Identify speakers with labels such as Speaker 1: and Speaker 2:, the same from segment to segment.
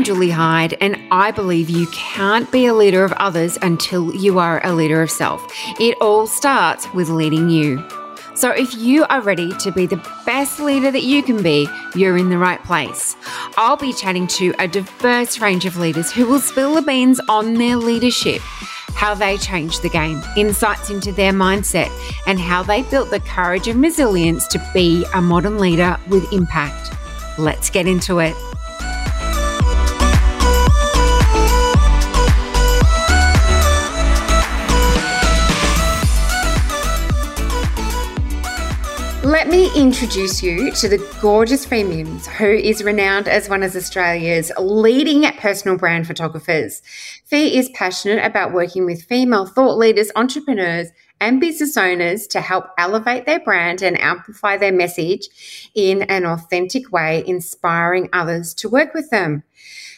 Speaker 1: I'm Julie Hyde, and I believe you can't be a leader of others until you are a leader of self. It all starts with leading you. So, if you are ready to be the best leader that you can be, you're in the right place. I'll be chatting to a diverse range of leaders who will spill the beans on their leadership, how they changed the game, insights into their mindset, and how they built the courage and resilience to be a modern leader with impact. Let's get into it. Let me introduce you to the gorgeous Fee Mims, who is renowned as one of Australia's leading personal brand photographers. Fee is passionate about working with female thought leaders, entrepreneurs, and business owners to help elevate their brand and amplify their message in an authentic way, inspiring others to work with them.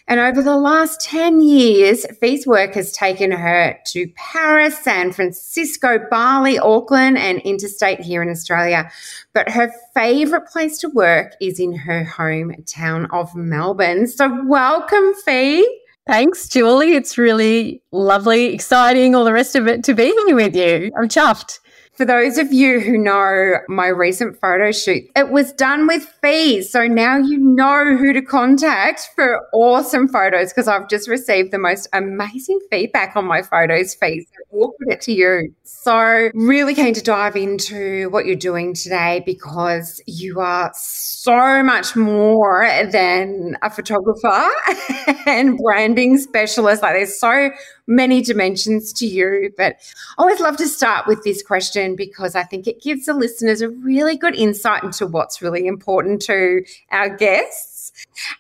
Speaker 1: And over the last 10 years, Fee's work has taken her to Paris, San Francisco, Bali, Auckland, and interstate here in Australia. But her favorite place to work is in her hometown of Melbourne. So, welcome, Fee.
Speaker 2: Thanks, Julie. It's really lovely, exciting, all the rest of it to be here with you. I'm chuffed.
Speaker 1: For those of you who know my recent photo shoot, it was done with Fee's. So now you know who to contact for awesome photos because I've just received the most amazing feedback on my photos Fee's. So we'll put it to you. So really keen to dive into what you're doing today because you are so much more than a photographer and branding specialist. Like there's so many dimensions to you. But I always love to start with this question because I think it gives the listeners a really good insight into what's really important to our guests.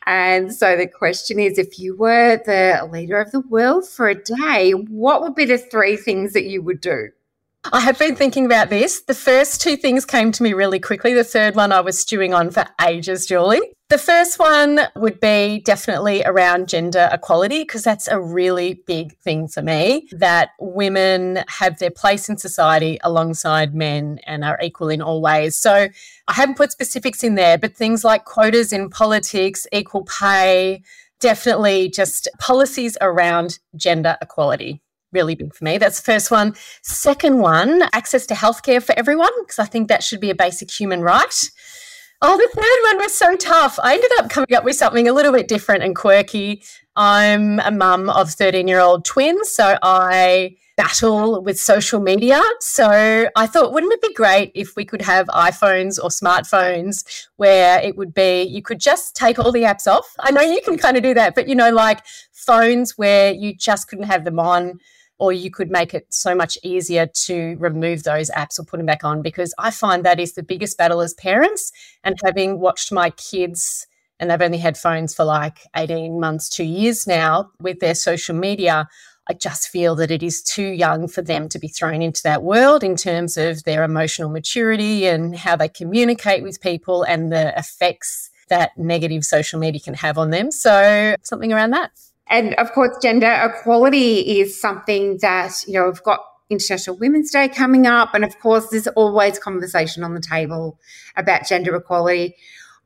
Speaker 1: And so the question is if you were the leader of the world for a day, what would be the three things that you would do?
Speaker 2: I have been thinking about this. The first two things came to me really quickly. The third one I was stewing on for ages, Julie. The first one would be definitely around gender equality, because that's a really big thing for me that women have their place in society alongside men and are equal in all ways. So I haven't put specifics in there, but things like quotas in politics, equal pay, definitely just policies around gender equality really big for me. That's the first one. Second one, access to healthcare for everyone, because I think that should be a basic human right. Oh, the third one was so tough. I ended up coming up with something a little bit different and quirky. I'm a mum of 13 year old twins, so I battle with social media. So I thought, wouldn't it be great if we could have iPhones or smartphones where it would be, you could just take all the apps off? I know you can kind of do that, but you know, like phones where you just couldn't have them on or you could make it so much easier to remove those apps or put them back on because I find that is the biggest battle as parents. And having watched my kids, and they've only had phones for like 18 months, two years now with their social media. I just feel that it is too young for them to be thrown into that world in terms of their emotional maturity and how they communicate with people and the effects that negative social media can have on them. So, something around that.
Speaker 1: And of course, gender equality is something that, you know, we've got International Women's Day coming up. And of course, there's always conversation on the table about gender equality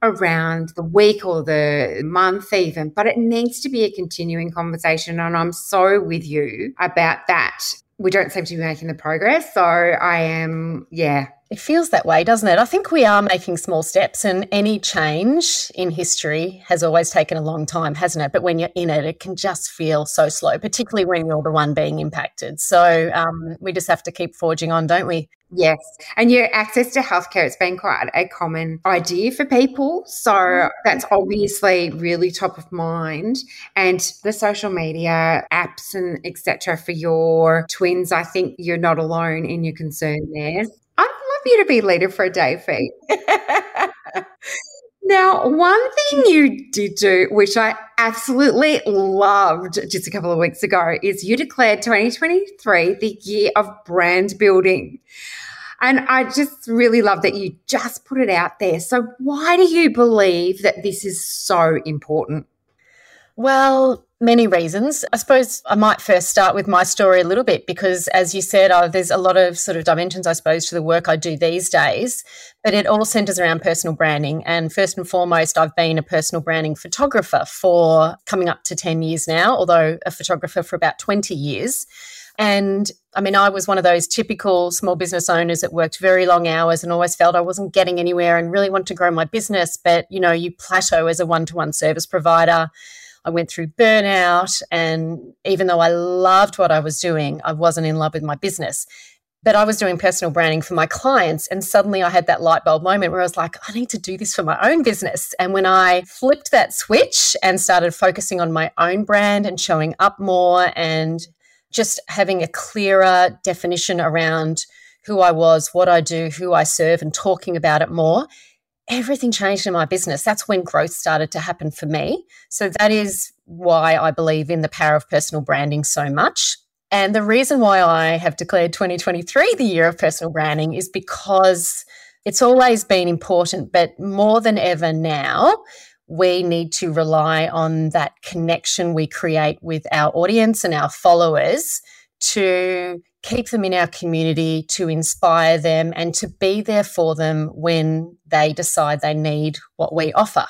Speaker 1: around the week or the month, even. But it needs to be a continuing conversation. And I'm so with you about that. We don't seem to be making the progress. So I am, yeah,
Speaker 2: it feels that way, doesn't it? I think we are making small steps, and any change in history has always taken a long time, hasn't it? But when you're in it, it can just feel so slow, particularly when you're the one being impacted. So um, we just have to keep forging on, don't we?
Speaker 1: Yes. And your access to healthcare, it's been quite a common idea for people. So that's obviously really top of mind. And the social media apps and etc. for your twins, I think you're not alone in your concern there you to be leader for a day, Fee. now, one thing mm. you did do, which I absolutely loved just a couple of weeks ago, is you declared 2023 the year of brand building. And I just really love that you just put it out there. So, why do you believe that this is so important?
Speaker 2: Well, Many reasons. I suppose I might first start with my story a little bit because, as you said, uh, there's a lot of sort of dimensions, I suppose, to the work I do these days, but it all centers around personal branding. And first and foremost, I've been a personal branding photographer for coming up to 10 years now, although a photographer for about 20 years. And I mean, I was one of those typical small business owners that worked very long hours and always felt I wasn't getting anywhere and really wanted to grow my business. But, you know, you plateau as a one to one service provider I went through burnout. And even though I loved what I was doing, I wasn't in love with my business. But I was doing personal branding for my clients. And suddenly I had that light bulb moment where I was like, I need to do this for my own business. And when I flipped that switch and started focusing on my own brand and showing up more and just having a clearer definition around who I was, what I do, who I serve, and talking about it more, everything changed in my business. That's when growth started to happen for me. So that is why I believe in the power of personal branding so much. And the reason why I have declared 2023 the year of personal branding is because it's always been important, but more than ever now, we need to rely on that connection we create with our audience and our followers to keep them in our community, to inspire them, and to be there for them when they decide they need what we offer.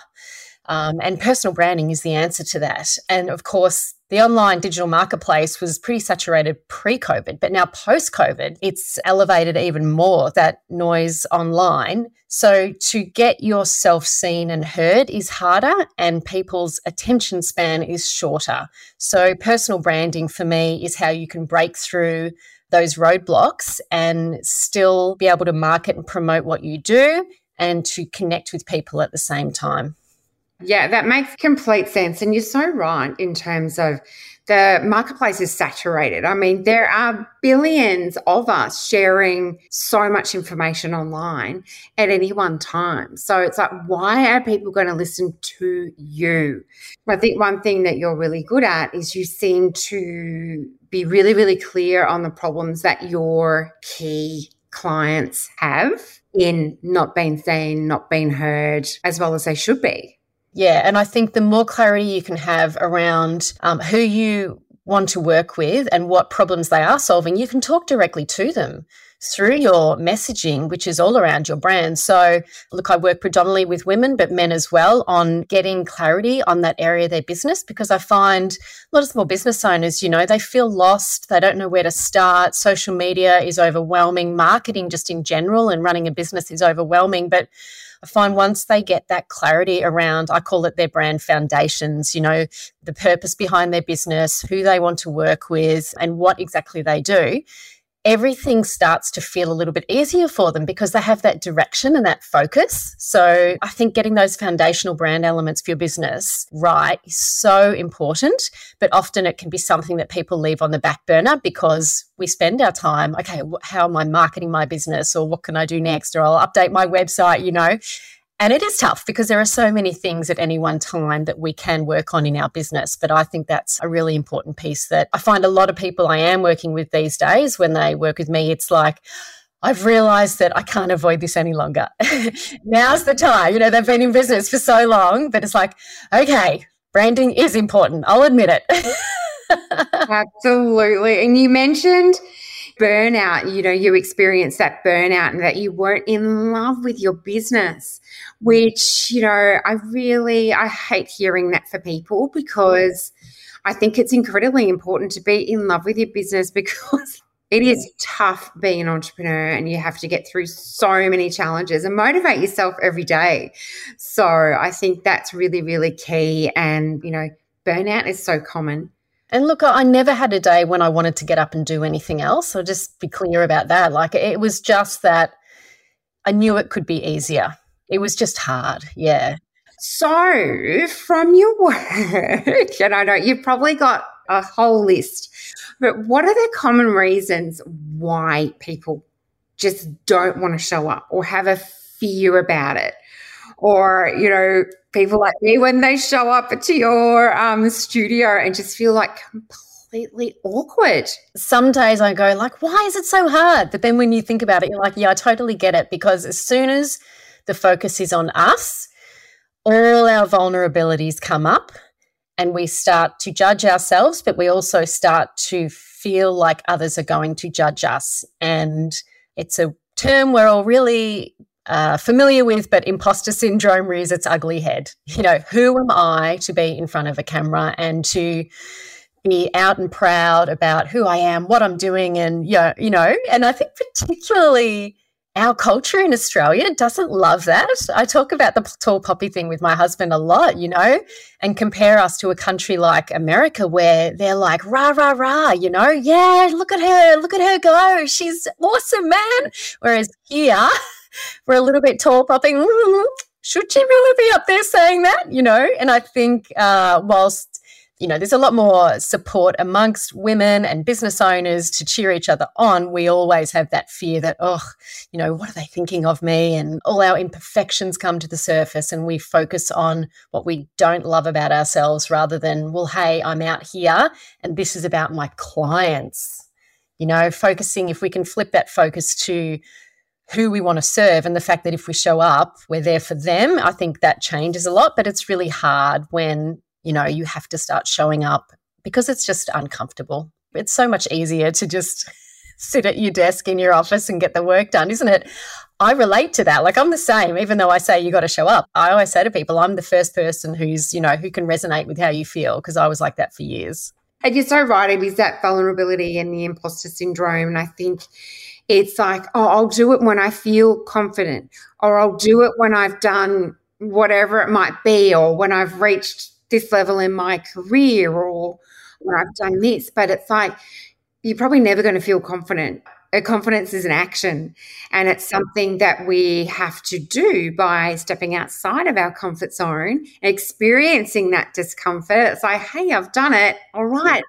Speaker 2: Um, and personal branding is the answer to that. And of course, the online digital marketplace was pretty saturated pre COVID, but now post COVID, it's elevated even more that noise online. So to get yourself seen and heard is harder, and people's attention span is shorter. So personal branding for me is how you can break through those roadblocks and still be able to market and promote what you do and to connect with people at the same time.
Speaker 1: Yeah, that makes complete sense. And you're so right in terms of the marketplace is saturated. I mean, there are billions of us sharing so much information online at any one time. So it's like, why are people going to listen to you? I think one thing that you're really good at is you seem to be really, really clear on the problems that your key clients have in not being seen, not being heard, as well as they should be.
Speaker 2: Yeah, and I think the more clarity you can have around um, who you want to work with and what problems they are solving, you can talk directly to them through your messaging, which is all around your brand. So, look, I work predominantly with women, but men as well, on getting clarity on that area of their business because I find a lot of small business owners, you know, they feel lost. They don't know where to start. Social media is overwhelming. Marketing, just in general, and running a business is overwhelming. But I find once they get that clarity around, I call it their brand foundations, you know, the purpose behind their business, who they want to work with, and what exactly they do, everything starts to feel a little bit easier for them because they have that direction and that focus. So I think getting those foundational brand elements for your business right is so important. But often it can be something that people leave on the back burner because we spend our time, okay, how am I marketing my business or what can I do next? Or I'll update my website, you know. And it is tough because there are so many things at any one time that we can work on in our business. But I think that's a really important piece that I find a lot of people I am working with these days when they work with me, it's like, I've realized that I can't avoid this any longer. Now's the time. You know, they've been in business for so long, but it's like, okay, branding is important. I'll admit it.
Speaker 1: Absolutely. And you mentioned burnout, you know, you experienced that burnout and that you weren't in love with your business, which, you know, I really, I hate hearing that for people because I think it's incredibly important to be in love with your business because it is tough being an entrepreneur and you have to get through so many challenges and motivate yourself every day. So I think that's really, really key. And, you know, burnout is so common.
Speaker 2: And look, I never had a day when I wanted to get up and do anything else. I'll just be clear about that. Like it was just that I knew it could be easier. It was just hard. Yeah.
Speaker 1: So, from your work, and I know you've probably got a whole list, but what are the common reasons why people just don't want to show up or have a fear about it? Or, you know, people like me when they show up to your um, studio and just feel like completely awkward.
Speaker 2: Some days I go like, why is it so hard? But then when you think about it, you're like, yeah, I totally get it because as soon as the focus is on us, all our vulnerabilities come up and we start to judge ourselves, but we also start to feel like others are going to judge us. And it's a term we're all really uh, familiar with, but imposter syndrome rears its ugly head. You know, who am I to be in front of a camera and to be out and proud about who I am, what I'm doing, and yeah, you know, and I think particularly our culture in Australia doesn't love that. I talk about the tall poppy thing with my husband a lot, you know, and compare us to a country like America where they're like, rah, rah, rah, you know, yeah, look at her, look at her go. She's awesome, man. Whereas here, we're a little bit tall popping. Should she really be up there saying that, you know? And I think uh, whilst you know, there's a lot more support amongst women and business owners to cheer each other on. We always have that fear that, oh, you know, what are they thinking of me? And all our imperfections come to the surface and we focus on what we don't love about ourselves rather than, well, hey, I'm out here and this is about my clients. You know, focusing, if we can flip that focus to, who we want to serve and the fact that if we show up, we're there for them. I think that changes a lot, but it's really hard when you know, you have to start showing up because it's just uncomfortable. It's so much easier to just sit at your desk in your office and get the work done, isn't it? I relate to that. Like I'm the same, even though I say you got to show up. I always say to people, I'm the first person who's, you know, who can resonate with how you feel because I was like that for years.
Speaker 1: And you're so right. It is that vulnerability and the imposter syndrome. And I think it's like, oh, I'll do it when I feel confident, or I'll do it when I've done whatever it might be, or when I've reached this level in my career or when I've done this. But it's like, you're probably never going to feel confident. Confidence is an action, and it's something that we have to do by stepping outside of our comfort zone, experiencing that discomfort. It's like, hey, I've done it. All right,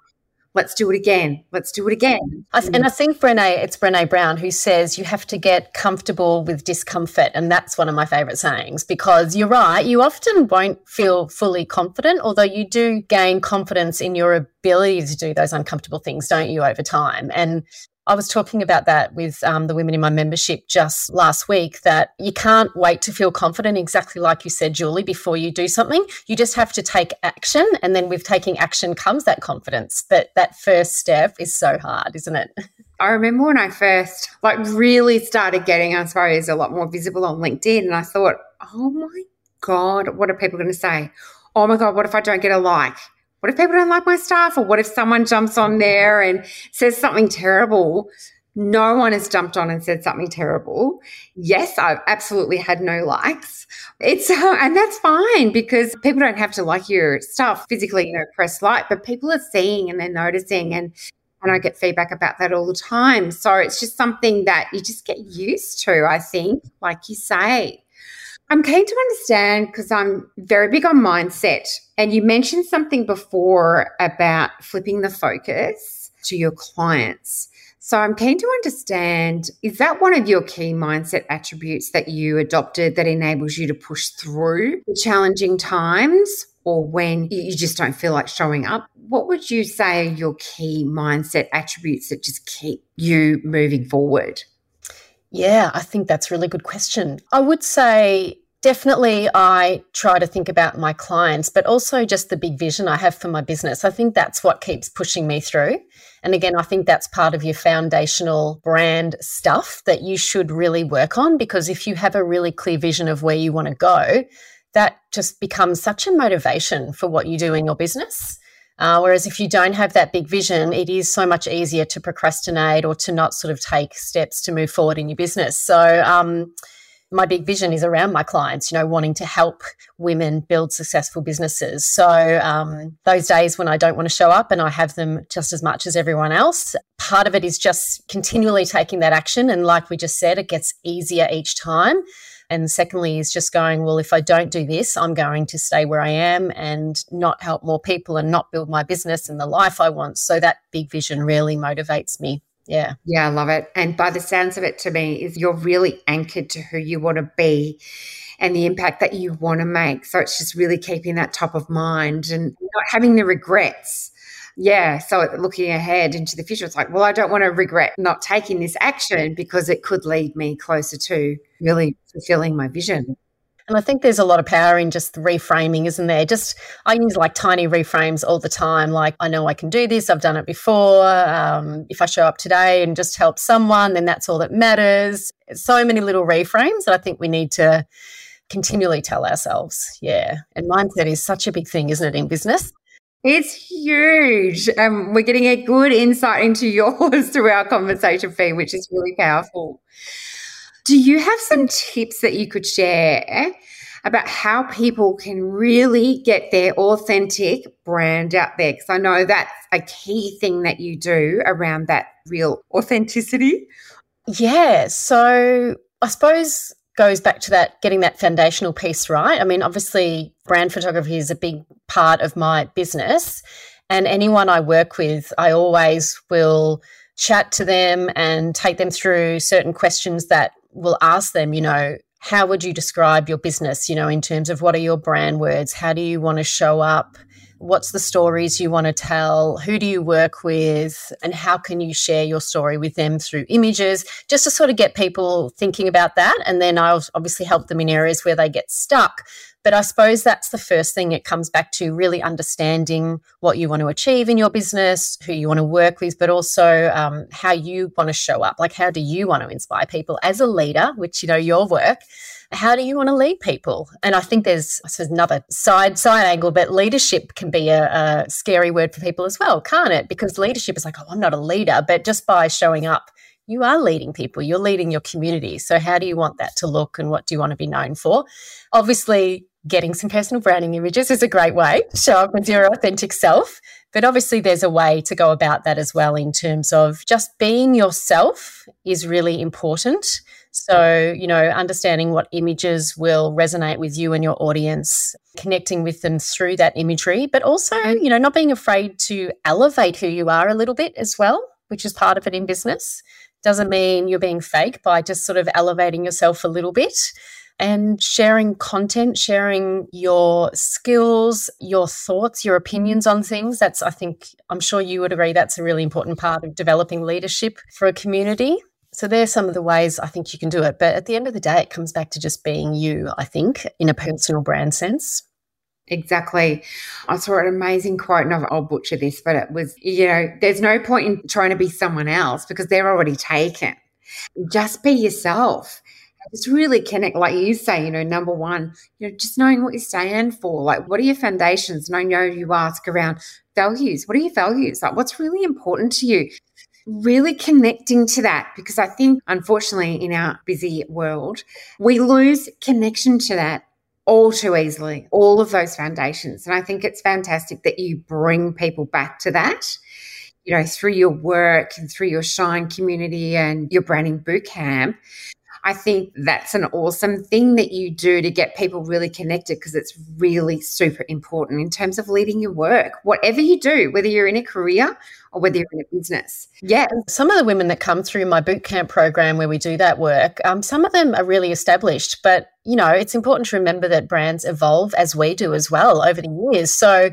Speaker 1: let's do it again. Let's do it again.
Speaker 2: And I think Brene, it's Brene Brown who says you have to get comfortable with discomfort. And that's one of my favorite sayings because you're right. You often won't feel fully confident, although you do gain confidence in your ability to do those uncomfortable things, don't you, over time? And I was talking about that with um, the women in my membership just last week that you can't wait to feel confident, exactly like you said, Julie, before you do something. You just have to take action. And then with taking action comes that confidence. But that first step is so hard, isn't it?
Speaker 1: I remember when I first like really started getting, I suppose, a lot more visible on LinkedIn. And I thought, oh my God, what are people going to say? Oh my God, what if I don't get a like? What if people don't like my stuff? Or what if someone jumps on there and says something terrible? No one has jumped on and said something terrible. Yes, I've absolutely had no likes. It's uh, and that's fine because people don't have to like your stuff physically, you know, press like, but people are seeing and they're noticing and and I get feedback about that all the time. So it's just something that you just get used to, I think, like you say. I'm keen to understand because I'm very big on mindset. And you mentioned something before about flipping the focus to your clients. So I'm keen to understand is that one of your key mindset attributes that you adopted that enables you to push through challenging times or when you just don't feel like showing up? What would you say are your key mindset attributes that just keep you moving forward?
Speaker 2: Yeah, I think that's a really good question. I would say definitely I try to think about my clients, but also just the big vision I have for my business. I think that's what keeps pushing me through. And again, I think that's part of your foundational brand stuff that you should really work on because if you have a really clear vision of where you want to go, that just becomes such a motivation for what you do in your business. Uh, whereas if you don't have that big vision, it is so much easier to procrastinate or to not sort of take steps to move forward in your business. So, um, my big vision is around my clients, you know, wanting to help women build successful businesses. So, um, those days when I don't want to show up and I have them just as much as everyone else, part of it is just continually taking that action. And like we just said, it gets easier each time. And secondly, is just going, well, if I don't do this, I'm going to stay where I am and not help more people and not build my business and the life I want. So that big vision really motivates me. Yeah.
Speaker 1: Yeah, I love it. And by the sounds of it to me, is you're really anchored to who you want to be and the impact that you want to make. So it's just really keeping that top of mind and not having the regrets yeah, so looking ahead into the future, it's like, well, I don't want to regret not taking this action because it could lead me closer to really fulfilling my vision.
Speaker 2: And I think there's a lot of power in just reframing, isn't there? Just I use like tiny reframes all the time. Like I know I can do this. I've done it before. Um, if I show up today and just help someone, then that's all that matters. So many little reframes that I think we need to continually tell ourselves. Yeah, and mindset is such a big thing, isn't it, in business?
Speaker 1: It's huge. Um, we're getting a good insight into yours through our conversation, Fee, which is really powerful. Do you have some tips that you could share about how people can really get their authentic brand out there? Because I know that's a key thing that you do around that real authenticity.
Speaker 2: Yeah. So I suppose goes back to that getting that foundational piece right. I mean, obviously, brand photography is a big part of my business. And anyone I work with, I always will chat to them and take them through certain questions that will ask them, you know, how would you describe your business, you know, in terms of what are your brand words? How do you want to show up? What's the stories you want to tell? Who do you work with? And how can you share your story with them through images? Just to sort of get people thinking about that. And then I'll obviously help them in areas where they get stuck. But I suppose that's the first thing it comes back to really understanding what you want to achieve in your business, who you want to work with, but also um, how you want to show up. Like, how do you want to inspire people as a leader, which, you know, your work? How do you want to lead people? And I think there's I another side side angle, but leadership can be a, a scary word for people as well, can't it? Because leadership is like, oh, I'm not a leader, but just by showing up you are leading people, you're leading your community. So, how do you want that to look and what do you want to be known for? Obviously, getting some personal branding images is a great way to show up as your authentic self. But obviously, there's a way to go about that as well in terms of just being yourself is really important. So, you know, understanding what images will resonate with you and your audience, connecting with them through that imagery, but also, you know, not being afraid to elevate who you are a little bit as well, which is part of it in business. Doesn't mean you're being fake by just sort of elevating yourself a little bit and sharing content, sharing your skills, your thoughts, your opinions on things. That's, I think, I'm sure you would agree, that's a really important part of developing leadership for a community. So there's some of the ways I think you can do it. But at the end of the day, it comes back to just being you, I think, in a personal brand sense.
Speaker 1: Exactly. I saw an amazing quote, and I'll butcher this, but it was, you know, there's no point in trying to be someone else because they're already taken. Just be yourself. Just really connect, like you say, you know, number one, you know, just knowing what you stand for. Like, what are your foundations? And I know you ask around values. What are your values? Like, what's really important to you? Really connecting to that because I think, unfortunately, in our busy world, we lose connection to that all too easily, all of those foundations. And I think it's fantastic that you bring people back to that, you know, through your work and through your Shine community and your branding bootcamp. I think that's an awesome thing that you do to get people really connected because it's really super important in terms of leading your work, whatever you do, whether you're in a career or whether you're in a business.
Speaker 2: Yeah. Some of the women that come through my bootcamp program where we do that work, um, some of them are really established, but you know, it's important to remember that brands evolve as we do as well over the years. So,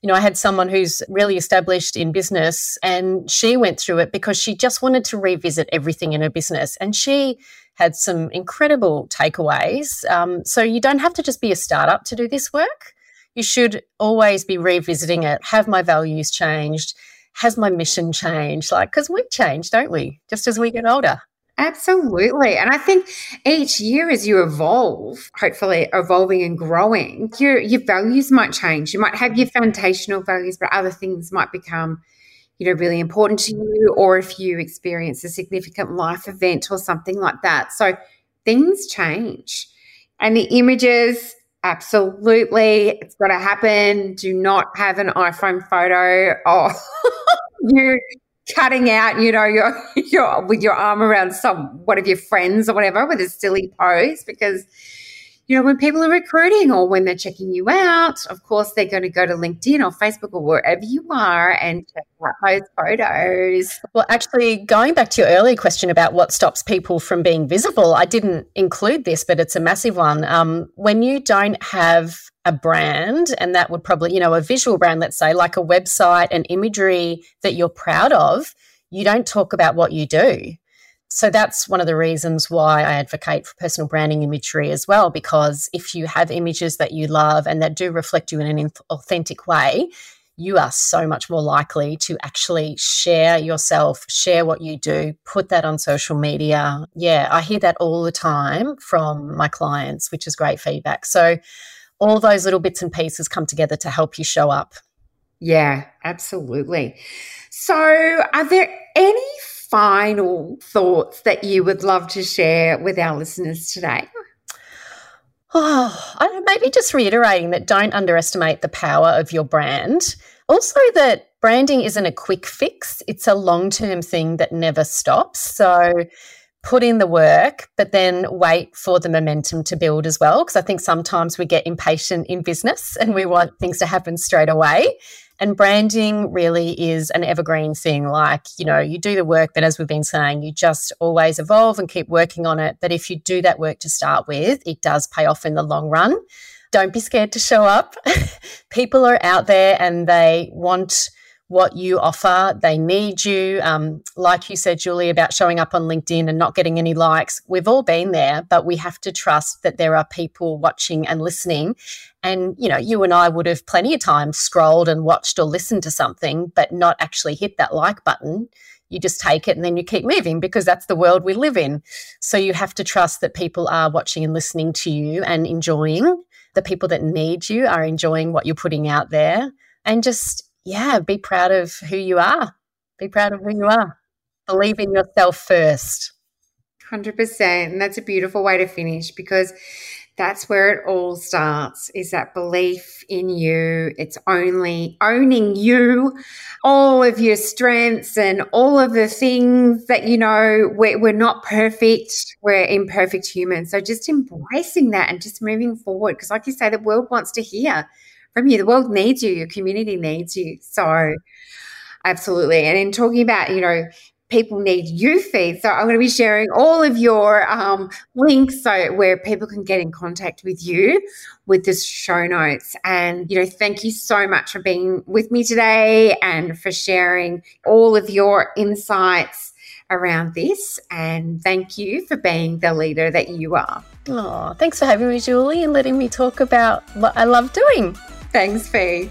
Speaker 2: you know, I had someone who's really established in business and she went through it because she just wanted to revisit everything in her business. And she had some incredible takeaways. Um, so you don't have to just be a startup to do this work. You should always be revisiting it. Have my values changed? Has my mission changed? Like, because we change, don't we? Just as we get older.
Speaker 1: Absolutely. And I think each year as you evolve, hopefully evolving and growing, your your values might change. You might have your foundational values, but other things might become you know really important to you or if you experience a significant life event or something like that so things change and the images absolutely it's got to happen do not have an iphone photo oh you cutting out you know your your with your arm around some one of your friends or whatever with a silly pose because you know, when people are recruiting or when they're checking you out, of course, they're going to go to LinkedIn or Facebook or wherever you are and check out those photos.
Speaker 2: Well, actually, going back to your earlier question about what stops people from being visible, I didn't include this, but it's a massive one. Um, when you don't have a brand, and that would probably, you know, a visual brand, let's say, like a website and imagery that you're proud of, you don't talk about what you do. So that's one of the reasons why I advocate for personal branding imagery as well, because if you have images that you love and that do reflect you in an authentic way, you are so much more likely to actually share yourself, share what you do, put that on social media. Yeah, I hear that all the time from my clients, which is great feedback. So, all those little bits and pieces come together to help you show up.
Speaker 1: Yeah, absolutely. So, are there any final thoughts that you would love to share with our listeners today?
Speaker 2: Oh, maybe just reiterating that don't underestimate the power of your brand. Also, that branding isn't a quick fix, it's a long term thing that never stops. So, put in the work, but then wait for the momentum to build as well. Because I think sometimes we get impatient in business and we want things to happen straight away. And branding really is an evergreen thing. Like, you know, you do the work, but as we've been saying, you just always evolve and keep working on it. But if you do that work to start with, it does pay off in the long run. Don't be scared to show up. People are out there and they want what you offer. They need you. Um, like you said, Julie, about showing up on LinkedIn and not getting any likes. We've all been there, but we have to trust that there are people watching and listening. And, you know, you and I would have plenty of times scrolled and watched or listened to something, but not actually hit that like button. You just take it and then you keep moving because that's the world we live in. So you have to trust that people are watching and listening to you and enjoying. The people that need you are enjoying what you're putting out there. And just yeah, be proud of who you are. Be proud of who you are. Believe in yourself first.
Speaker 1: 100%. And that's a beautiful way to finish because that's where it all starts is that belief in you. It's only owning you, all of your strengths and all of the things that, you know, we're, we're not perfect. We're imperfect humans. So just embracing that and just moving forward. Because, like you say, the world wants to hear from you. The world needs you, your community needs you. So, absolutely. And in talking about, you know, people need you Fee. So I'm going to be sharing all of your um, links so where people can get in contact with you with the show notes. And you know, thank you so much for being with me today and for sharing all of your insights around this. And thank you for being the leader that you are.
Speaker 2: Oh, thanks for having me, Julie, and letting me talk about what I love doing.
Speaker 1: Thanks, Faye.